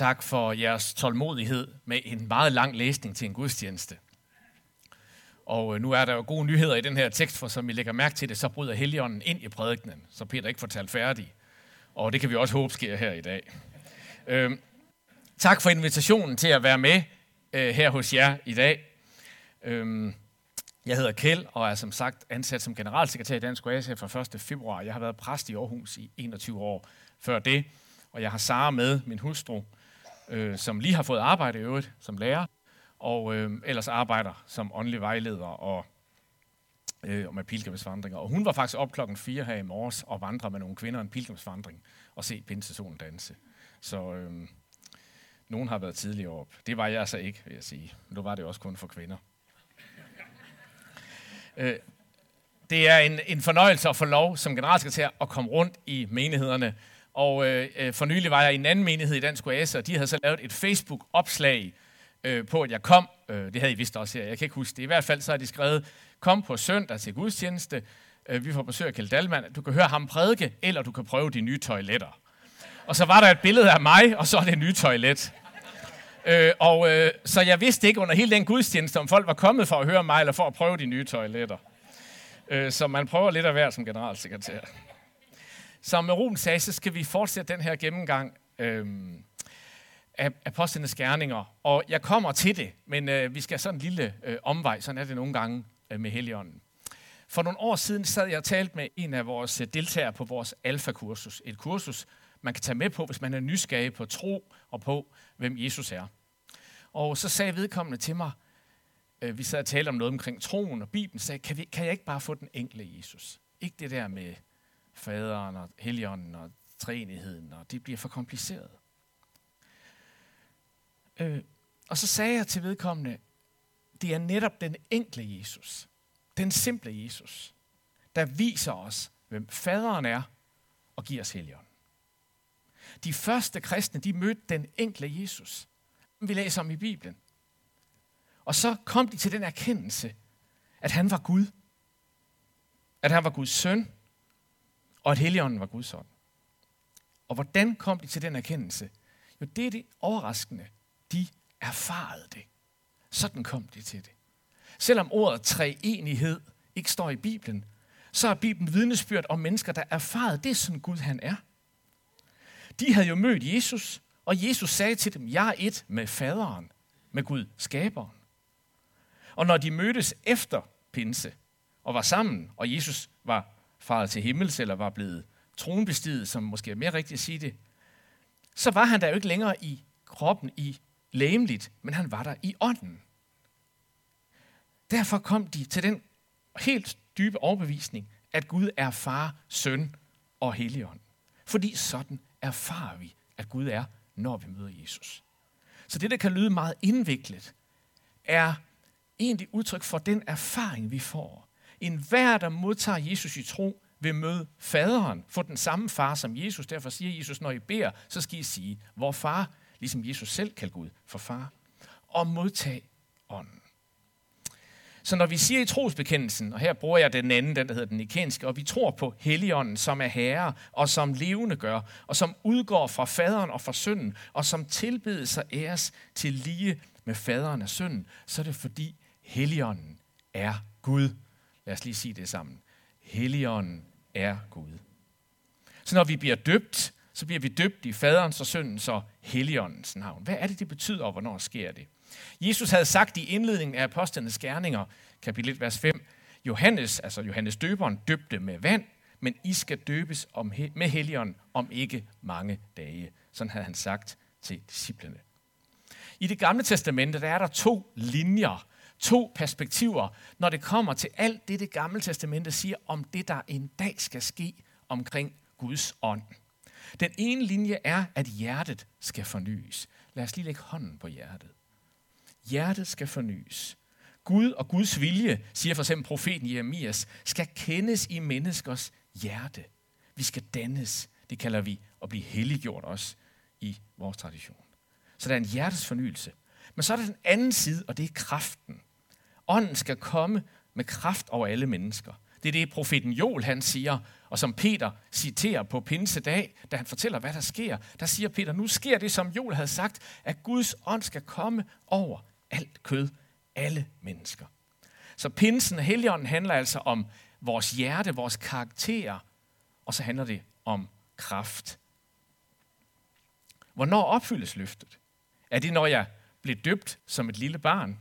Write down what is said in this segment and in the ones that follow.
Tak for jeres tålmodighed med en meget lang læsning til en gudstjeneste. Og øh, nu er der jo gode nyheder i den her tekst, for som I lægger mærke til det, så bryder Helligånden ind i prædikenen, så Peter ikke får talt færdig. Og det kan vi også håbe sker her i dag. Øhm, tak for invitationen til at være med øh, her hos jer i dag. Øhm, jeg hedder Kjeld og er som sagt ansat som generalsekretær i Dansk OAS fra 1. februar. Jeg har været præst i Aarhus i 21 år før det, og jeg har Sara med, min hustru, øh, som lige har fået arbejde i øvrigt som lærer, og øh, ellers arbejder som åndelig vejleder og, øh, med pilgrimsvandringer. Og hun var faktisk op klokken 4 her i morges og vandrede med nogle kvinder en pilgrimsvandring og se pinsesolen danse. Så øh, nogen har været tidligere op. Det var jeg så ikke, vil jeg sige. Nu var det også kun for kvinder. Øh, det er en, en fornøjelse at få lov som generalsekretær at komme rundt i menighederne. Og øh, øh, for nylig var jeg i en anden menighed i Dansk Oase, og de havde så lavet et Facebook-opslag øh, på, at jeg kom. Øh, det havde I vist også her, jeg kan ikke huske det. I hvert fald så har de skrevet, kom på søndag til gudstjeneste. Øh, vi får besøg af Kjeld Dalman. Du kan høre ham prædike, eller du kan prøve de nye toiletter. Og så var der et billede af mig, og så er det nye toilet. Øh, og øh, så jeg vidste ikke under hele den gudstjeneste, om folk var kommet for at høre mig, eller for at prøve de nye toiletter. Øh, så man prøver lidt at være som generalsekretær. Som Ron sagde, så skal vi fortsætte den her gennemgang øh, af apostlenes gerninger. Og jeg kommer til det, men øh, vi skal sådan en lille øh, omvej. Sådan er det nogle gange øh, med Helligånden. For nogle år siden sad jeg og talte med en af vores øh, deltagere på vores alfa-kursus. Et kursus, man kan tage med på, hvis man er nysgerrig på tro og på, hvem Jesus er. Og så sagde vedkommende til mig, øh, vi sad og talte om noget omkring troen og Bibelen, sagde, kan, vi, kan jeg ikke bare få den enkle Jesus? Ikke det der med faderen og helligånden og træenigheden, og det bliver for kompliceret. Øh, og så sagde jeg til vedkommende, det er netop den enkle Jesus, den simple Jesus, der viser os, hvem faderen er, og giver os helligånden. De første kristne, de mødte den enkle Jesus. Vi læser om i Bibelen. Og så kom de til den erkendelse, at han var Gud. At han var Guds søn, og at Helligånden var Guds ånd. Og hvordan kom de til den erkendelse? Jo, det er det overraskende. De erfarede det. Sådan kom de til det. Selvom ordet treenighed ikke står i Bibelen, så er Bibelen vidnesbyrd om mennesker, der erfarede, det som Gud han er. De havde jo mødt Jesus, og Jesus sagde til dem, jeg er et med faderen, med Gud, skaberen. Og når de mødtes efter pinse og var sammen, og Jesus var faret til himmels, eller var blevet tronbestiget, som måske er mere rigtigt at sige det, så var han der jo ikke længere i kroppen, i lægemligt, men han var der i ånden. Derfor kom de til den helt dybe overbevisning, at Gud er far, søn og helligånd. Fordi sådan erfarer vi, at Gud er, når vi møder Jesus. Så det, der kan lyde meget indviklet, er egentlig udtryk for den erfaring, vi får. En hver, der modtager Jesus i tro, vil møde faderen, få den samme far som Jesus. Derfor siger Jesus, når I beder, så skal I sige, hvor far, ligesom Jesus selv kalder Gud for far, og modtage ånden. Så når vi siger i trosbekendelsen, og her bruger jeg den anden, den der hedder den nikenske, og vi tror på Helligånden, som er herre, og som levende gør, og som udgår fra faderen og fra sønnen, og som tilbedes og æres til lige med faderen og sønnen, så er det fordi Helligånden er Gud. Lad os lige sige det sammen. Helligånden er Gud. Så når vi bliver døbt, så bliver vi døbt i faderens og søndens og Helligåndens navn. Hvad er det, det betyder, og hvornår sker det? Jesus havde sagt i indledningen af apostlenes gerninger, kapitel 1, vers 5, Johannes, altså Johannes døberen, døbte med vand, men I skal døbes om, med helligånden om ikke mange dage. Sådan havde han sagt til disciplene. I det gamle testamente, der er der to linjer, to perspektiver, når det kommer til alt det, det gamle testamente siger om det, der en dag skal ske omkring Guds ånd. Den ene linje er, at hjertet skal fornyes. Lad os lige lægge hånden på hjertet. Hjertet skal fornyes. Gud og Guds vilje, siger for eksempel profeten Jeremias, skal kendes i menneskers hjerte. Vi skal dannes. Det kalder vi at blive helliggjort også i vores tradition. Så der er en hjertes fornyelse. Men så er der den anden side, og det er kraften. Ånden skal komme med kraft over alle mennesker. Det er det, profeten Joel han siger, og som Peter citerer på pinsedag, da han fortæller, hvad der sker. Der siger Peter, nu sker det, som Joel havde sagt, at Guds ånd skal komme over alt kød, alle mennesker. Så pinsen og heligånden handler altså om vores hjerte, vores karakter, og så handler det om kraft. Hvornår opfyldes løftet? Er det, når jeg blev døbt som et lille barn?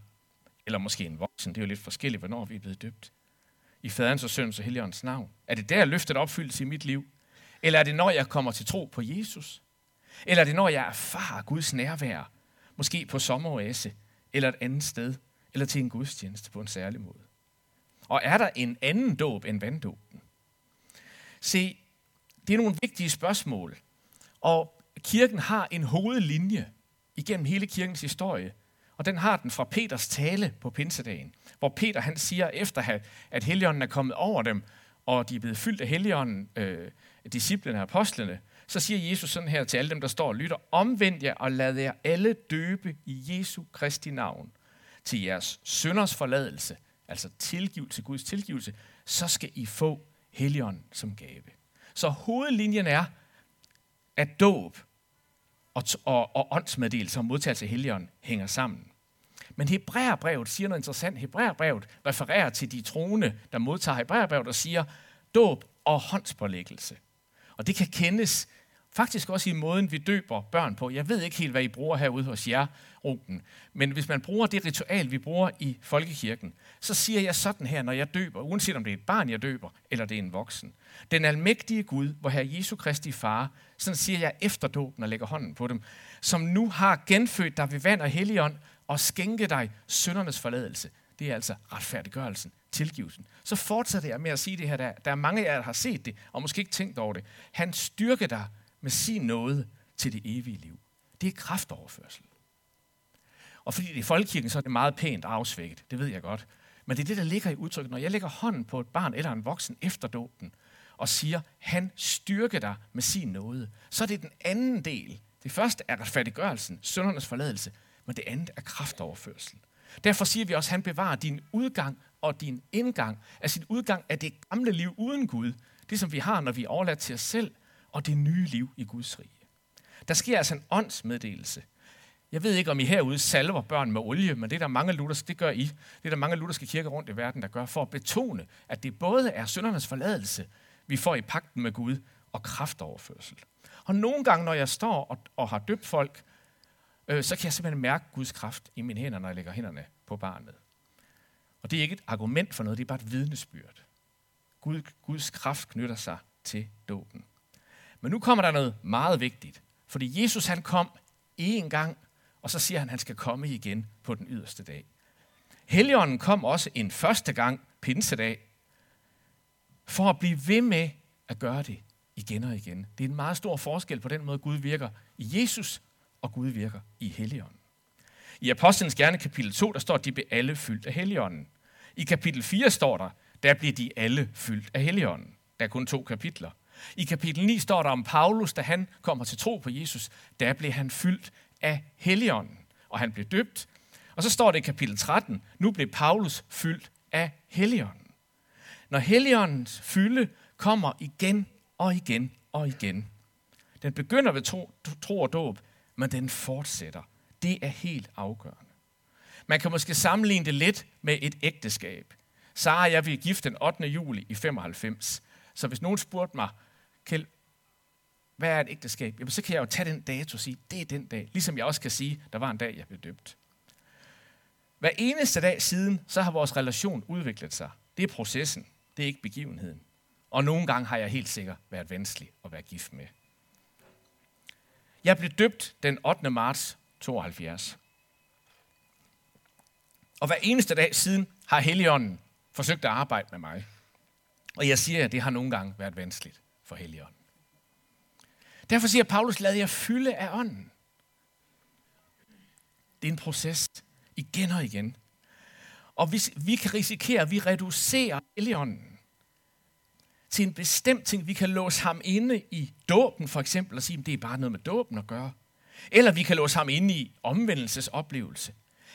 Eller måske en voksen? Det er jo lidt forskelligt, hvornår vi er blevet døbt. I faderens og søns og heligåndens navn. Er det der, løftet opfyldes i mit liv? Eller er det, når jeg kommer til tro på Jesus? Eller er det, når jeg erfarer Guds nærvær? Måske på sommeroase, eller et andet sted, eller til en gudstjeneste på en særlig måde. Og er der en anden dåb end vanddåben? Se, det er nogle vigtige spørgsmål. Og kirken har en hovedlinje igennem hele kirkens historie. Og den har den fra Peters tale på pinsedagen, hvor Peter han siger, efter at Helligånden er kommet over dem, og de er blevet fyldt af Helligånden, øh, disciplene og apostlene, så siger Jesus sådan her til alle dem, der står og lytter, omvend jer og lad jer alle døbe i Jesu Kristi navn til jeres sønders forladelse, altså tilgivelse, Guds tilgivelse, så skal I få Helligånden som gave. Så hovedlinjen er, at dåb og, og, og åndsmeddelelse og modtagelse af Helligånden hænger sammen. Men Hebræerbrevet siger noget interessant. Hebræerbrevet refererer til de troende, der modtager Hebræerbrevet og siger dåb og håndspålæggelse. Og det kan kendes faktisk også i måden, vi døber børn på. Jeg ved ikke helt, hvad I bruger herude hos jer, Ruben. Men hvis man bruger det ritual, vi bruger i folkekirken, så siger jeg sådan her, når jeg døber, uanset om det er et barn, jeg døber, eller det er en voksen. Den almægtige Gud, hvor her Jesu Kristi far, sådan siger jeg efter dåben og lægger hånden på dem, som nu har genfødt dig ved vand og helligånd, og skænke dig søndernes forladelse. Det er altså retfærdiggørelsen, tilgivelsen. Så fortsætter jeg med at sige det her. Der, der er mange af jer, der har set det, og måske ikke tænkt over det. Han styrker dig med sin nåde til det evige liv. Det er kraftoverførsel. Og fordi det er folkekirken, så er det meget pænt afsvækket. Det ved jeg godt. Men det er det, der ligger i udtrykket. Når jeg lægger hånden på et barn eller en voksen efter dåben, og siger, han styrker dig med sin nåde, så er det den anden del. Det første er retfærdiggørelsen, søndernes forladelse, men det andet er kraftoverførsel. Derfor siger vi også, at han bevarer din udgang og din indgang. Altså sin udgang er det gamle liv uden Gud. Det, som vi har, når vi er overladt til os selv, og det nye liv i Guds rige. Der sker altså en åndsmeddelelse. Jeg ved ikke, om I herude salver børn med olie, men det er der mange lutherske, det gør I. Det er der mange lutherske kirker rundt i verden, der gør, for at betone, at det både er syndernes forladelse, vi får i pakten med Gud, og kraftoverførsel. Og nogle gange, når jeg står og, og har døbt folk, øh, så kan jeg simpelthen mærke Guds kraft i mine hænder, når jeg lægger hænderne på barnet. Og det er ikke et argument for noget, det er bare et vidnesbyrd. Gud, Guds kraft knytter sig til dåben. Men nu kommer der noget meget vigtigt. Fordi Jesus han kom én gang, og så siger han, at han skal komme igen på den yderste dag. Helligånden kom også en første gang, pinsedag, for at blive ved med at gøre det igen og igen. Det er en meget stor forskel på den måde, Gud virker i Jesus, og Gud virker i Helligånden. I Apostlenes Gerne kapitel 2, der står, at de blev alle fyldt af Helligånden. I kapitel 4 står der, der bliver de alle fyldt af Helligånden. Der er kun to kapitler. I kapitel 9 står der om Paulus, da han kommer til tro på Jesus, der blev han fyldt af Helligånden, og han blev døbt. Og så står det i kapitel 13, nu blev Paulus fyldt af Helligånden. Når Helligåndens fylde kommer igen og igen og igen. Den begynder ved tro, tro og dåb, men den fortsætter. Det er helt afgørende. Man kan måske sammenligne det lidt med et ægteskab. Sara og jeg blev gift den 8. juli i 95. Så hvis nogen spurgte mig, Kjeld, hvad er et ægteskab? Jamen, så kan jeg jo tage den dato og sige, det er den dag. Ligesom jeg også kan sige, der var en dag, jeg blev døbt. Hver eneste dag siden, så har vores relation udviklet sig. Det er processen, det er ikke begivenheden. Og nogle gange har jeg helt sikkert været vanskelig at være gift med. Jeg blev døbt den 8. marts 72. Og hver eneste dag siden har Helligånden forsøgt at arbejde med mig. Og jeg siger, at det har nogle gange været vanskeligt for Helligånden. Derfor siger Paulus, lad jer fylde af ånden. Det er en proces igen og igen. Og vi, vi kan risikere, at vi reducerer Helligånden til en bestemt ting. Vi kan låse ham inde i dåben for eksempel og sige, at det er bare noget med dåben at gøre. Eller vi kan låse ham inde i omvendelsesoplevelse.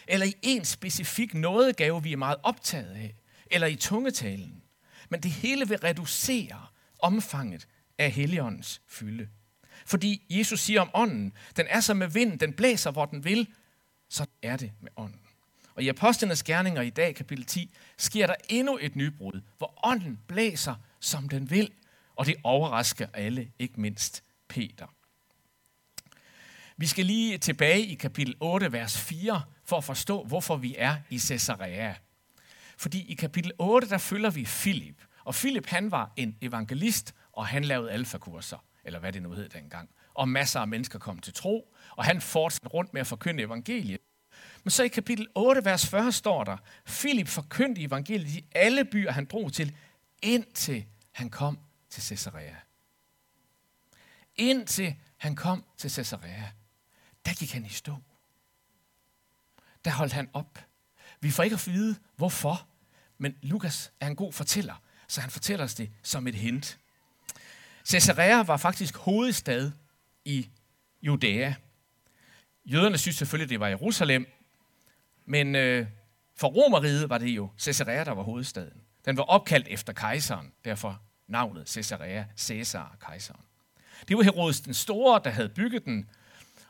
Eller i en specifik nådegave, vi er meget optaget af. Eller i tungetalen. men det hele vil reducere omfanget af Helligåndens fylde. Fordi Jesus siger om ånden, den er som med vind, den blæser, hvor den vil, så er det med ånden. Og i Apostlenes Gerninger i dag, kapitel 10, sker der endnu et nybrud, hvor ånden blæser, som den vil, og det overrasker alle, ikke mindst Peter. Vi skal lige tilbage i kapitel 8, vers 4, for at forstå, hvorfor vi er i Caesarea. Fordi i kapitel 8, der følger vi Filip. Og Filip, han var en evangelist, og han lavede alfakurser, eller hvad det nu hed dengang. Og masser af mennesker kom til tro, og han fortsatte rundt med at forkynde evangeliet. Men så i kapitel 8, vers 40 står der, Filip forkyndte evangeliet i alle byer, han drog til, indtil han kom til Caesarea. Indtil han kom til Caesarea, der gik han i stå. Der holdt han op. Vi får ikke at vide, hvorfor, men Lukas er en god fortæller, så han fortæller os det som et hint. Caesarea var faktisk hovedstad i Judæa. Jøderne synes selvfølgelig, det var Jerusalem, men øh, for Romeriet var det jo Caesarea, der var hovedstaden. Den var opkaldt efter kejseren, derfor navnet Caesarea, Caesar, kejseren. Det var Herodes den Store, der havde bygget den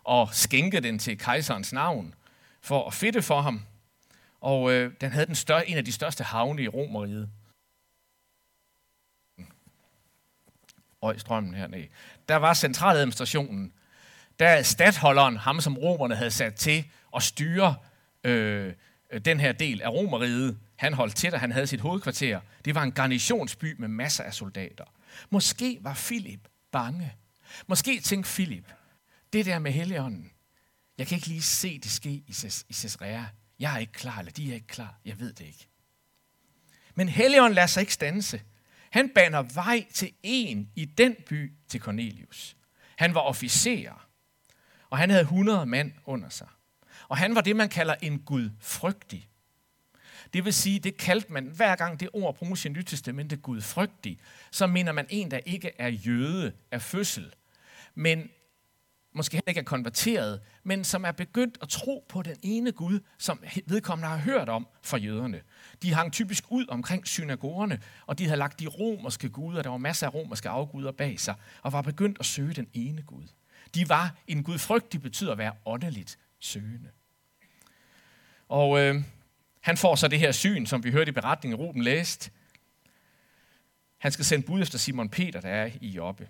og skænket den til kejserens navn for at fedte for ham. Og øh, den havde den større, en af de største havne i Romeriet. strømmen hernede. Der var centraladministrationen. Der er stadholderen, ham som romerne havde sat til at styre øh, den her del af Romeriet. Han holdt til, og han havde sit hovedkvarter. Det var en garnisonsby med masser af soldater. Måske var Filip bange. Måske tænkte Filip, det der med Helligånden, jeg kan ikke lige se det ske i Caesarea. Jeg er ikke klar, eller de er ikke klar. Jeg ved det ikke. Men Helligånden lader sig ikke stanse. Han baner vej til en i den by til Cornelius. Han var officer, og han havde 100 mand under sig. Og han var det, man kalder en gudfrygtig. Det vil sige, det kaldte man, hver gang det ord bruges i Nyt Testamentet, gudfrygtig, så mener man en, der ikke er jøde af fødsel, men måske heller ikke er konverteret, men som er begyndt at tro på den ene Gud, som vedkommende har hørt om fra jøderne. De hang typisk ud omkring synagogerne, og de havde lagt de romerske guder, der var masser af romerske afguder bag sig, og var begyndt at søge den ene Gud. De var en gudfrygtig, betyder at være åndeligt søgende. Og øh, han får så det her syn, som vi hørte i beretningen, Ruben læst. Han skal sende bud efter Simon Peter, der er i Joppe.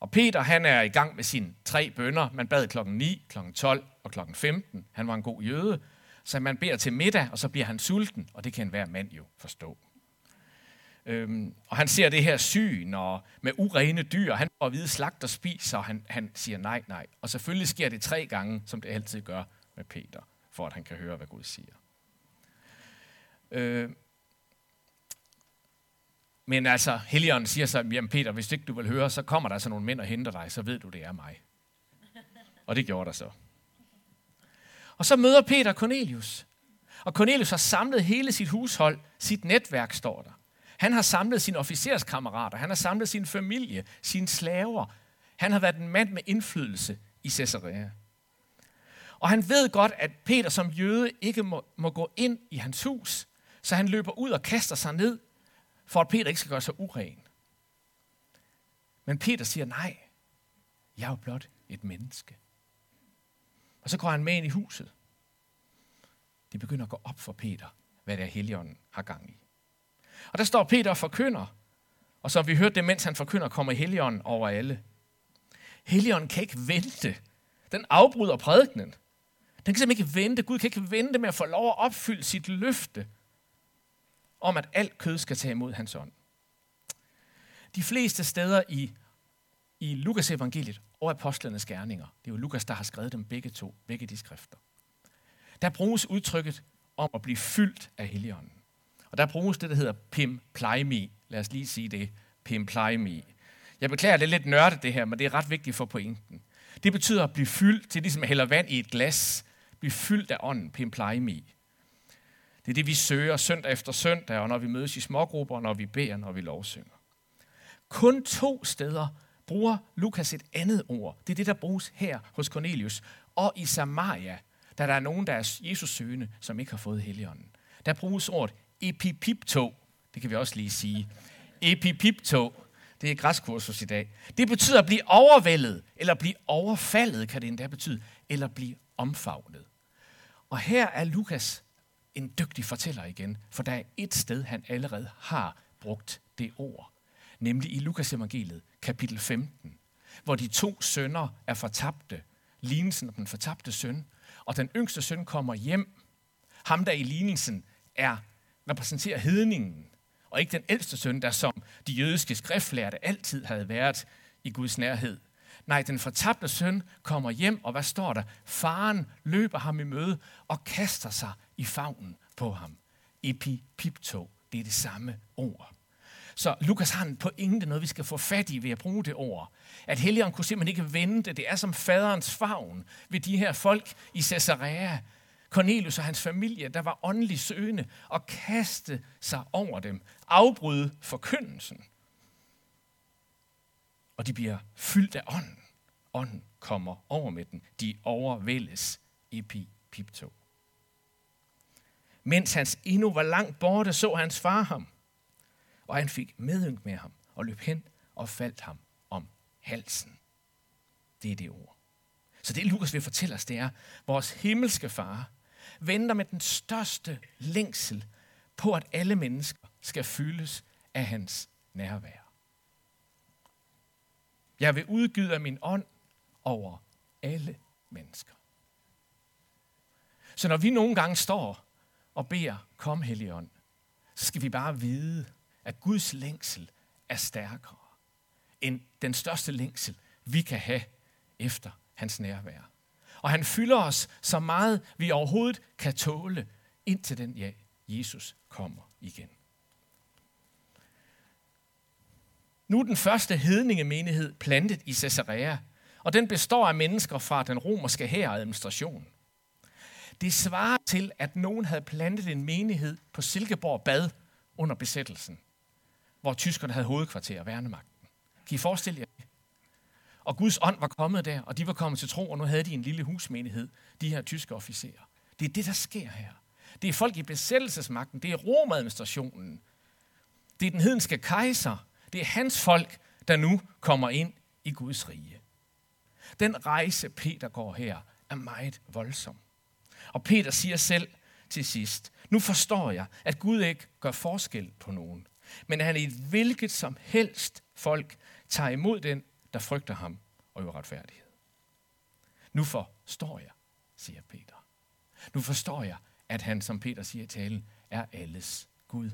Og Peter, han er i gang med sine tre bønder. Man bad klokken 9, klokken 12 og klokken 15. Han var en god jøde. Så man beder til middag, og så bliver han sulten, og det kan enhver mand jo forstå. Øhm, og han ser det her syn og med urene dyr. Han får at vide, slagt og spiser, og han, han siger nej, nej. Og selvfølgelig sker det tre gange, som det altid gør med Peter, for at han kan høre, hvad Gud siger. Øh, men altså, Helion siger så, jamen Peter, hvis ikke du vil høre, så kommer der så nogle mænd og henter dig, så ved du, det er mig. Og det gjorde der så. Og så møder Peter Cornelius. Og Cornelius har samlet hele sit hushold, sit netværk står der. Han har samlet sine officerskammerater, han har samlet sin familie, sine slaver. Han har været en mand med indflydelse i Caesarea. Og han ved godt, at Peter som jøde ikke må, må gå ind i hans hus, så han løber ud og kaster sig ned for at Peter ikke skal gøre sig uren. Men Peter siger, nej, jeg er jo blot et menneske. Og så går han med ind i huset. Det begynder at gå op for Peter, hvad det er, Helligånden har gang i. Og der står Peter og forkynder, og som vi hørte det, mens han forkynder, kommer Helligånden over alle. Helligånden kan ikke vente. Den afbryder prædikenen. Den kan simpelthen ikke vente. Gud kan ikke vente med at få lov at opfylde sit løfte om, at alt kød skal tage imod hans ånd. De fleste steder i, i Lukas evangeliet og apostlenes gerninger, det er jo Lukas, der har skrevet dem begge to, begge de skrifter, der bruges udtrykket om at blive fyldt af Helligånden. Og der bruges det, der hedder pim pleimi. Lad os lige sige det. Pim pleimi. Jeg beklager, det er lidt nørdet det her, men det er ret vigtigt for pointen. Det betyder at blive fyldt til ligesom hælder vand i et glas. Blive fyldt af ånden, pim pleimi. Det er det, vi søger søndag efter søndag, og når vi mødes i smågrupper, når vi beder, når vi lovsynger. Kun to steder bruger Lukas et andet ord. Det er det, der bruges her hos Cornelius. Og i Samaria, da der er nogen, der er Jesus søgende, som ikke har fået heligånden. Der bruges ordet epipipto. Det kan vi også lige sige. Epipipto, det er græskursus i dag. Det betyder at blive overvældet, eller blive overfaldet, kan det endda betyde, eller blive omfavnet. Og her er Lukas en dygtig fortæller igen, for der er et sted, han allerede har brugt det ord. Nemlig i Lukas evangeliet, kapitel 15, hvor de to sønner er fortabte. Lignelsen om den fortabte søn. Og den yngste søn kommer hjem. Ham, der i lignelsen er, repræsenterer hedningen. Og ikke den ældste søn, der som de jødiske skriftlærte altid havde været i Guds nærhed. Nej, den fortabte søn kommer hjem, og hvad står der? Faren løber ham i møde og kaster sig i favnen på ham. Epipipto, det er det samme ord. Så Lukas har en pointe, noget vi skal få fat i ved at bruge det ord. At Helligånden kunne simpelthen ikke vente. Det er som faderens favn ved de her folk i Caesarea. Cornelius og hans familie, der var åndelig søgende, og kaste sig over dem. Afbryde forkyndelsen. Og de bliver fyldt af ånden. Ånden kommer over med den. De overvældes epipipto. Mens hans endnu var langt borte, så hans far ham. Og han fik medynk med ham og løb hen og faldt ham om halsen. Det er det ord. Så det Lukas vil fortælle os, det er, vores himmelske far venter med den største længsel på, at alle mennesker skal fyldes af hans nærvær. Jeg vil udgyde af min ånd over alle mennesker. Så når vi nogle gange står og beder, kom Helligånd, så skal vi bare vide, at Guds længsel er stærkere end den største længsel, vi kan have efter hans nærvær. Og han fylder os så meget, vi overhovedet kan tåle, indtil den ja, Jesus kommer igen. Nu er den første hedningemenighed plantet i Caesarea, og den består af mennesker fra den romerske hæradministration. Det svarer til, at nogen havde plantet en menighed på Silkeborg Bad under besættelsen, hvor tyskerne havde hovedkvarter og værnemagten. Kan I forestille jer det? Og Guds ånd var kommet der, og de var kommet til tro, og nu havde de en lille husmenighed, de her tyske officerer. Det er det, der sker her. Det er folk i besættelsesmagten, det er romadministrationen, det er den hedenske kejser, det er hans folk, der nu kommer ind i Guds rige. Den rejse, Peter går her, er meget voldsom. Og Peter siger selv til sidst, nu forstår jeg, at Gud ikke gør forskel på nogen, men at han i et hvilket som helst folk tager imod den, der frygter ham og øver retfærdighed. Nu forstår jeg, siger Peter. Nu forstår jeg, at han, som Peter siger i talen, er alles Gud.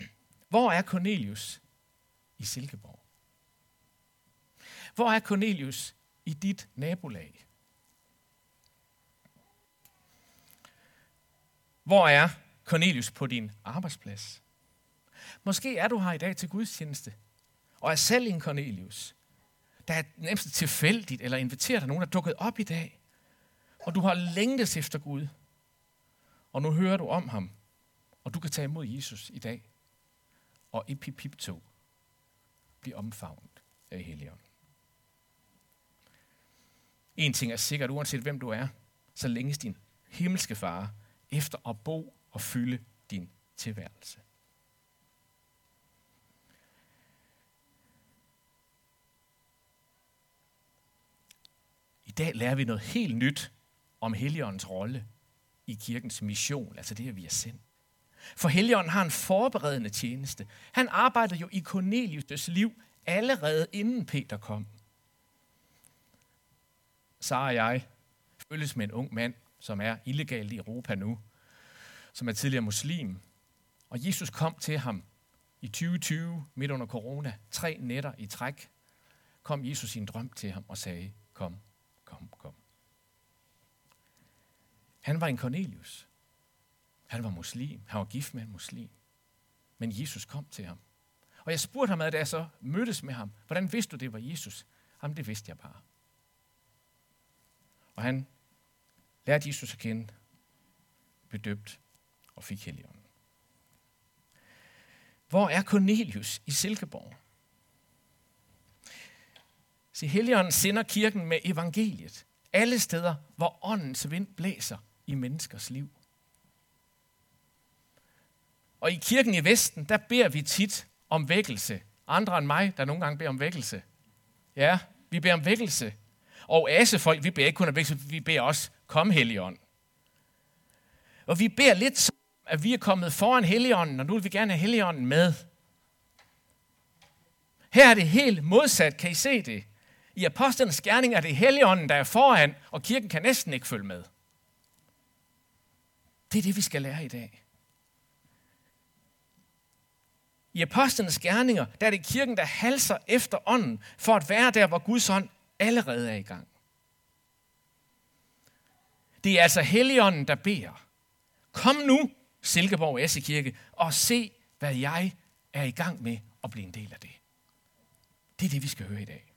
Hvor er Cornelius i Silkeborg? Hvor er Cornelius i dit nabolag? Hvor er Cornelius på din arbejdsplads? Måske er du her i dag til gudstjeneste, og er selv en Cornelius, der er næsten tilfældigt, eller inviteret nogen, der er dukket op i dag, og du har længtes efter Gud, og nu hører du om ham, og du kan tage imod Jesus i dag, og epipipto bliver omfavnet af Helligånden. En ting er sikkert, uanset hvem du er, så længes din himmelske far efter at bo og fylde din tilværelse. I dag lærer vi noget helt nyt om Helligåndens rolle i kirkens mission, altså det, at vi er sendt. For Helligånden har en forberedende tjeneste. Han arbejder jo i Cornelius' liv allerede inden Peter kom. Sara og jeg følges med en ung mand, som er illegalt i Europa nu, som er tidligere muslim. Og Jesus kom til ham i 2020, midt under corona, tre nætter i træk, kom Jesus i en drøm til ham og sagde, kom, kom, kom. Han var en Cornelius. Han var muslim. Han var gift med en muslim. Men Jesus kom til ham. Og jeg spurgte ham, da jeg så mødtes med ham, hvordan vidste du, det var Jesus? Jamen, det vidste jeg bare. Og han lærte Jesus at kende, blev døbt og fik helligånden. Hvor er Cornelius i Silkeborg? Se, Helligånden sender kirken med evangeliet. Alle steder, hvor åndens vind blæser i menneskers liv. Og i kirken i Vesten, der beder vi tit om vækkelse. Andre end mig, der nogle gange beder om vækkelse. Ja, vi beder om vækkelse. Og asefolk, vi beder ikke kun om vækkelse, vi beder også, kom Helligånd. Og vi beder lidt som, at vi er kommet foran Helligånden, og nu vil vi gerne have Helligånden med. Her er det helt modsat, kan I se det? I apostlenes gerning er det Helligånden, der er foran, og kirken kan næsten ikke følge med. Det er det, vi skal lære i dag. I apostlenes gerninger, der er det kirken, der halser efter ånden, for at være der, hvor Guds ånd allerede er i gang. Det er altså Helligånden, der beder. Kom nu, Silkeborg Essekirke, og se, hvad jeg er i gang med at blive en del af det. Det er det, vi skal høre i dag.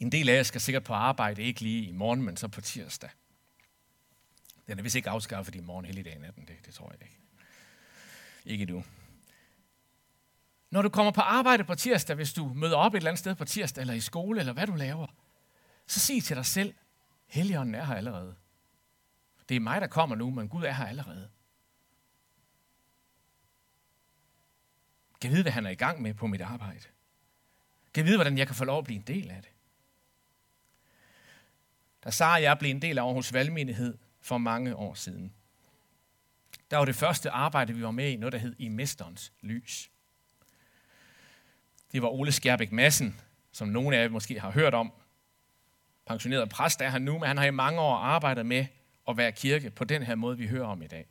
En del af jer skal sikkert på arbejde, ikke lige i morgen, men så på tirsdag. Den er vist ikke afskaffet i morgen, hele dagen er den det, det tror jeg ikke. Ikke du. Når du kommer på arbejde på tirsdag, hvis du møder op et eller andet sted på tirsdag, eller i skole, eller hvad du laver, så sig til dig selv, Helligånden er her allerede. Det er mig, der kommer nu, men Gud er her allerede. Kan vide, hvad han er i gang med på mit arbejde. Kan vide, hvordan jeg kan få lov at blive en del af det. Da Sara og jeg blev en del af Aarhus Valgmenighed for mange år siden, der var det første arbejde, vi var med i, noget der hed I Mesterens Lys. Det var Ole Skærbæk Madsen, som nogle af jer måske har hørt om. Pensioneret præst er han nu, men han har i mange år arbejdet med at være kirke på den her måde, vi hører om i dag.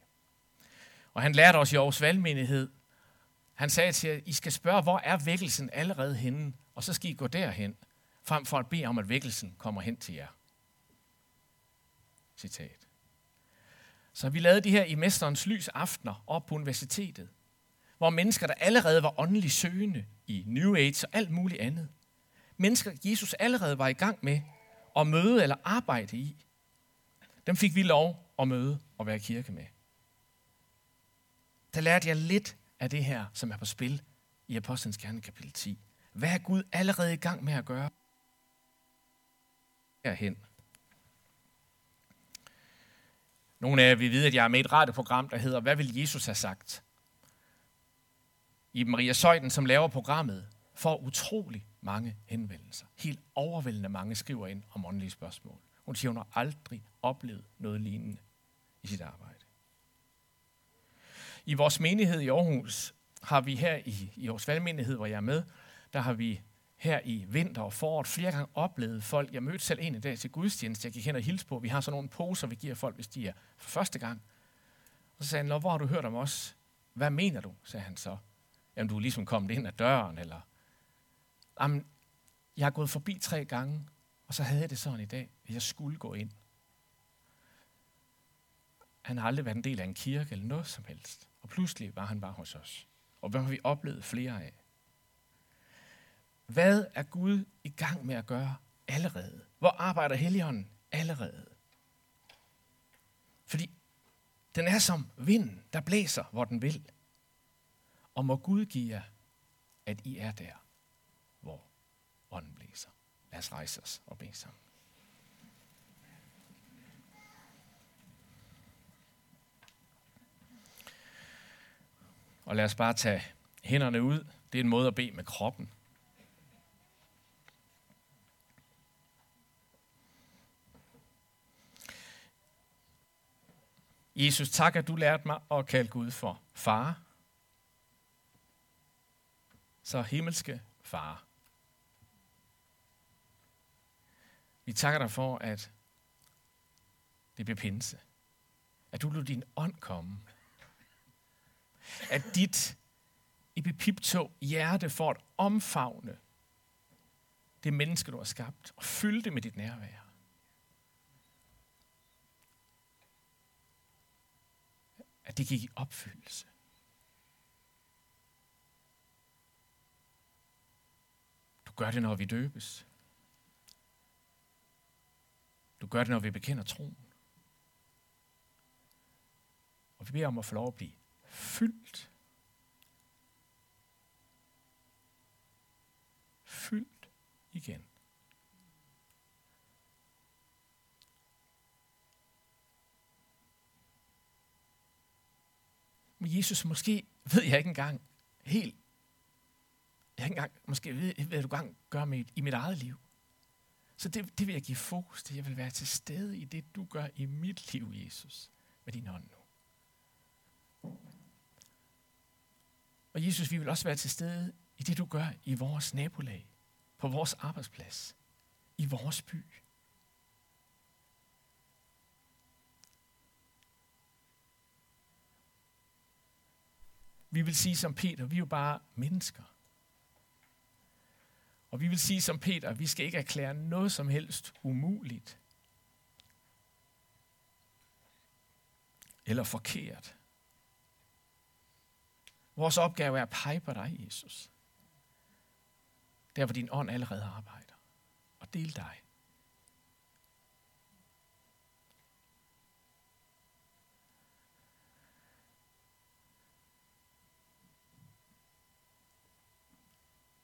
Og han lærte os i Aarhus Valgmenighed, han sagde til jer, I skal spørge, hvor er vækkelsen allerede henne? Og så skal I gå derhen, frem for at bede om, at vækkelsen kommer hen til jer. Citat. Så vi lavede de her i Mesterens Lys aftener op på universitetet, hvor mennesker, der allerede var åndeligt søgende i New Age og alt muligt andet, mennesker, Jesus allerede var i gang med at møde eller arbejde i, dem fik vi lov at møde og være kirke med. Der lærte jeg lidt af det her, som er på spil i Apostlenes Gerne kapitel 10. Hvad er Gud allerede i gang med at gøre? Herhen. Nogle af jer vil vide, at jeg er med i et radioprogram, der hedder Hvad vil Jesus have sagt? I Maria Søjden, som laver programmet, får utrolig mange henvendelser. Helt overvældende mange skriver ind om åndelige spørgsmål. Hun siger, hun har aldrig oplevet noget lignende i sit arbejde. I vores menighed i Aarhus har vi her i, i vores valgmenighed, hvor jeg er med, der har vi her i vinter og foråret flere gange oplevet folk. Jeg mødte selv en i dag til gudstjeneste, jeg gik hen og hilste på. Vi har sådan nogle poser, vi giver folk, hvis de er for første gang. Og så sagde han, hvor har du hørt om os? Hvad mener du? sagde han så. Jamen, du er ligesom kommet ind ad døren, eller... Jamen, jeg har gået forbi tre gange, og så havde jeg det sådan i dag, at jeg skulle gå ind. Han har aldrig været en del af en kirke eller noget som helst. Og pludselig var han bare hos os. Og hvad har vi oplevet flere af? Hvad er Gud i gang med at gøre allerede? Hvor arbejder Helligånden allerede? Fordi den er som vinden, der blæser, hvor den vil. Og må Gud give jer, at I er der, hvor ånden blæser. Lad os rejse os og bede sammen. Og lad os bare tage hænderne ud. Det er en måde at bede med kroppen. Jesus, tak, at du lærte mig at kalde Gud for far. Så himmelske far. Vi takker dig for, at det bliver pinse. At du lod din ånd komme at dit i hjerte for at omfavne det menneske, du har skabt, og fylde det med dit nærvær. At det gik i opfyldelse. gør det, når vi døbes. Du gør det, når vi bekender troen. Og vi beder om at få lov at blive fyldt. Fyldt igen. Men Jesus, måske ved jeg ikke engang helt, jeg ikke engang, måske ved, hvad du gang gør med, i mit eget liv. Så det, det vil jeg give fokus til. Jeg vil være til stede i det, du gør i mit liv, Jesus, med din hånd nu. Og Jesus, vi vil også være til stede i det, du gør i vores nabolag, på vores arbejdsplads, i vores by. Vi vil sige som Peter, vi er jo bare mennesker. Og vi vil sige som Peter, vi skal ikke erklære noget som helst umuligt. Eller forkert. Vores opgave er at pege på dig, Jesus. Der, hvor din ånd allerede arbejder. Og del dig.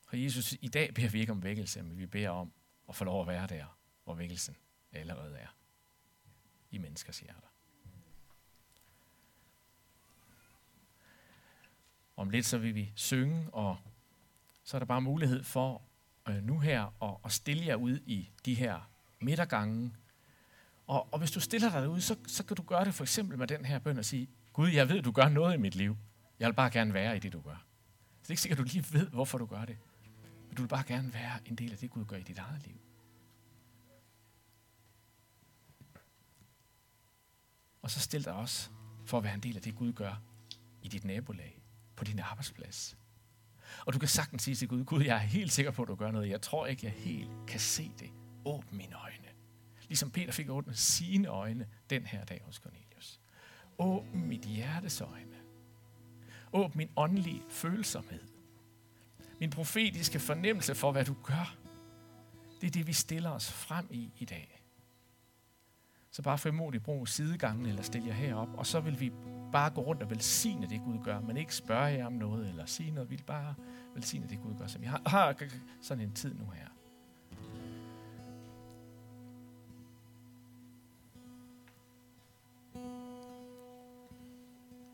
Og Jesus, i dag beder vi ikke om vækkelse, men vi beder om at få lov at være der, hvor vækkelsen allerede er. I menneskers hjerter. Om lidt så vil vi synge, og så er der bare mulighed for øh, nu her at, at stille jer ud i de her midtergange. Og, og hvis du stiller dig derude, så, så kan du gøre det for eksempel med den her bøn og sige, Gud, jeg ved, du gør noget i mit liv. Jeg vil bare gerne være i det, du gør. Så det er ikke sikkert, at du lige ved, hvorfor du gør det. Men du vil bare gerne være en del af det, Gud gør i dit eget liv. Og så stil dig også for at være en del af det, Gud gør i dit nabolag, på din arbejdsplads. Og du kan sagtens sige til Gud, Gud, jeg er helt sikker på, at du gør noget. Jeg tror ikke, jeg helt kan se det. Åbn mine øjne. Ligesom Peter fik åbnet sine øjne den her dag hos Cornelius. Åbn mit hjertes øjne. Åbn min åndelige følsomhed min profetiske fornemmelse for, hvad du gør. Det er det, vi stiller os frem i i dag. Så bare frimodigt brug sidegangen eller stil jer herop, og så vil vi bare gå rundt og velsigne det, Gud gør, men ikke spørge jer om noget eller sige noget. Vi vil bare velsigne det, Gud gør. Så vi har, har sådan en tid nu her.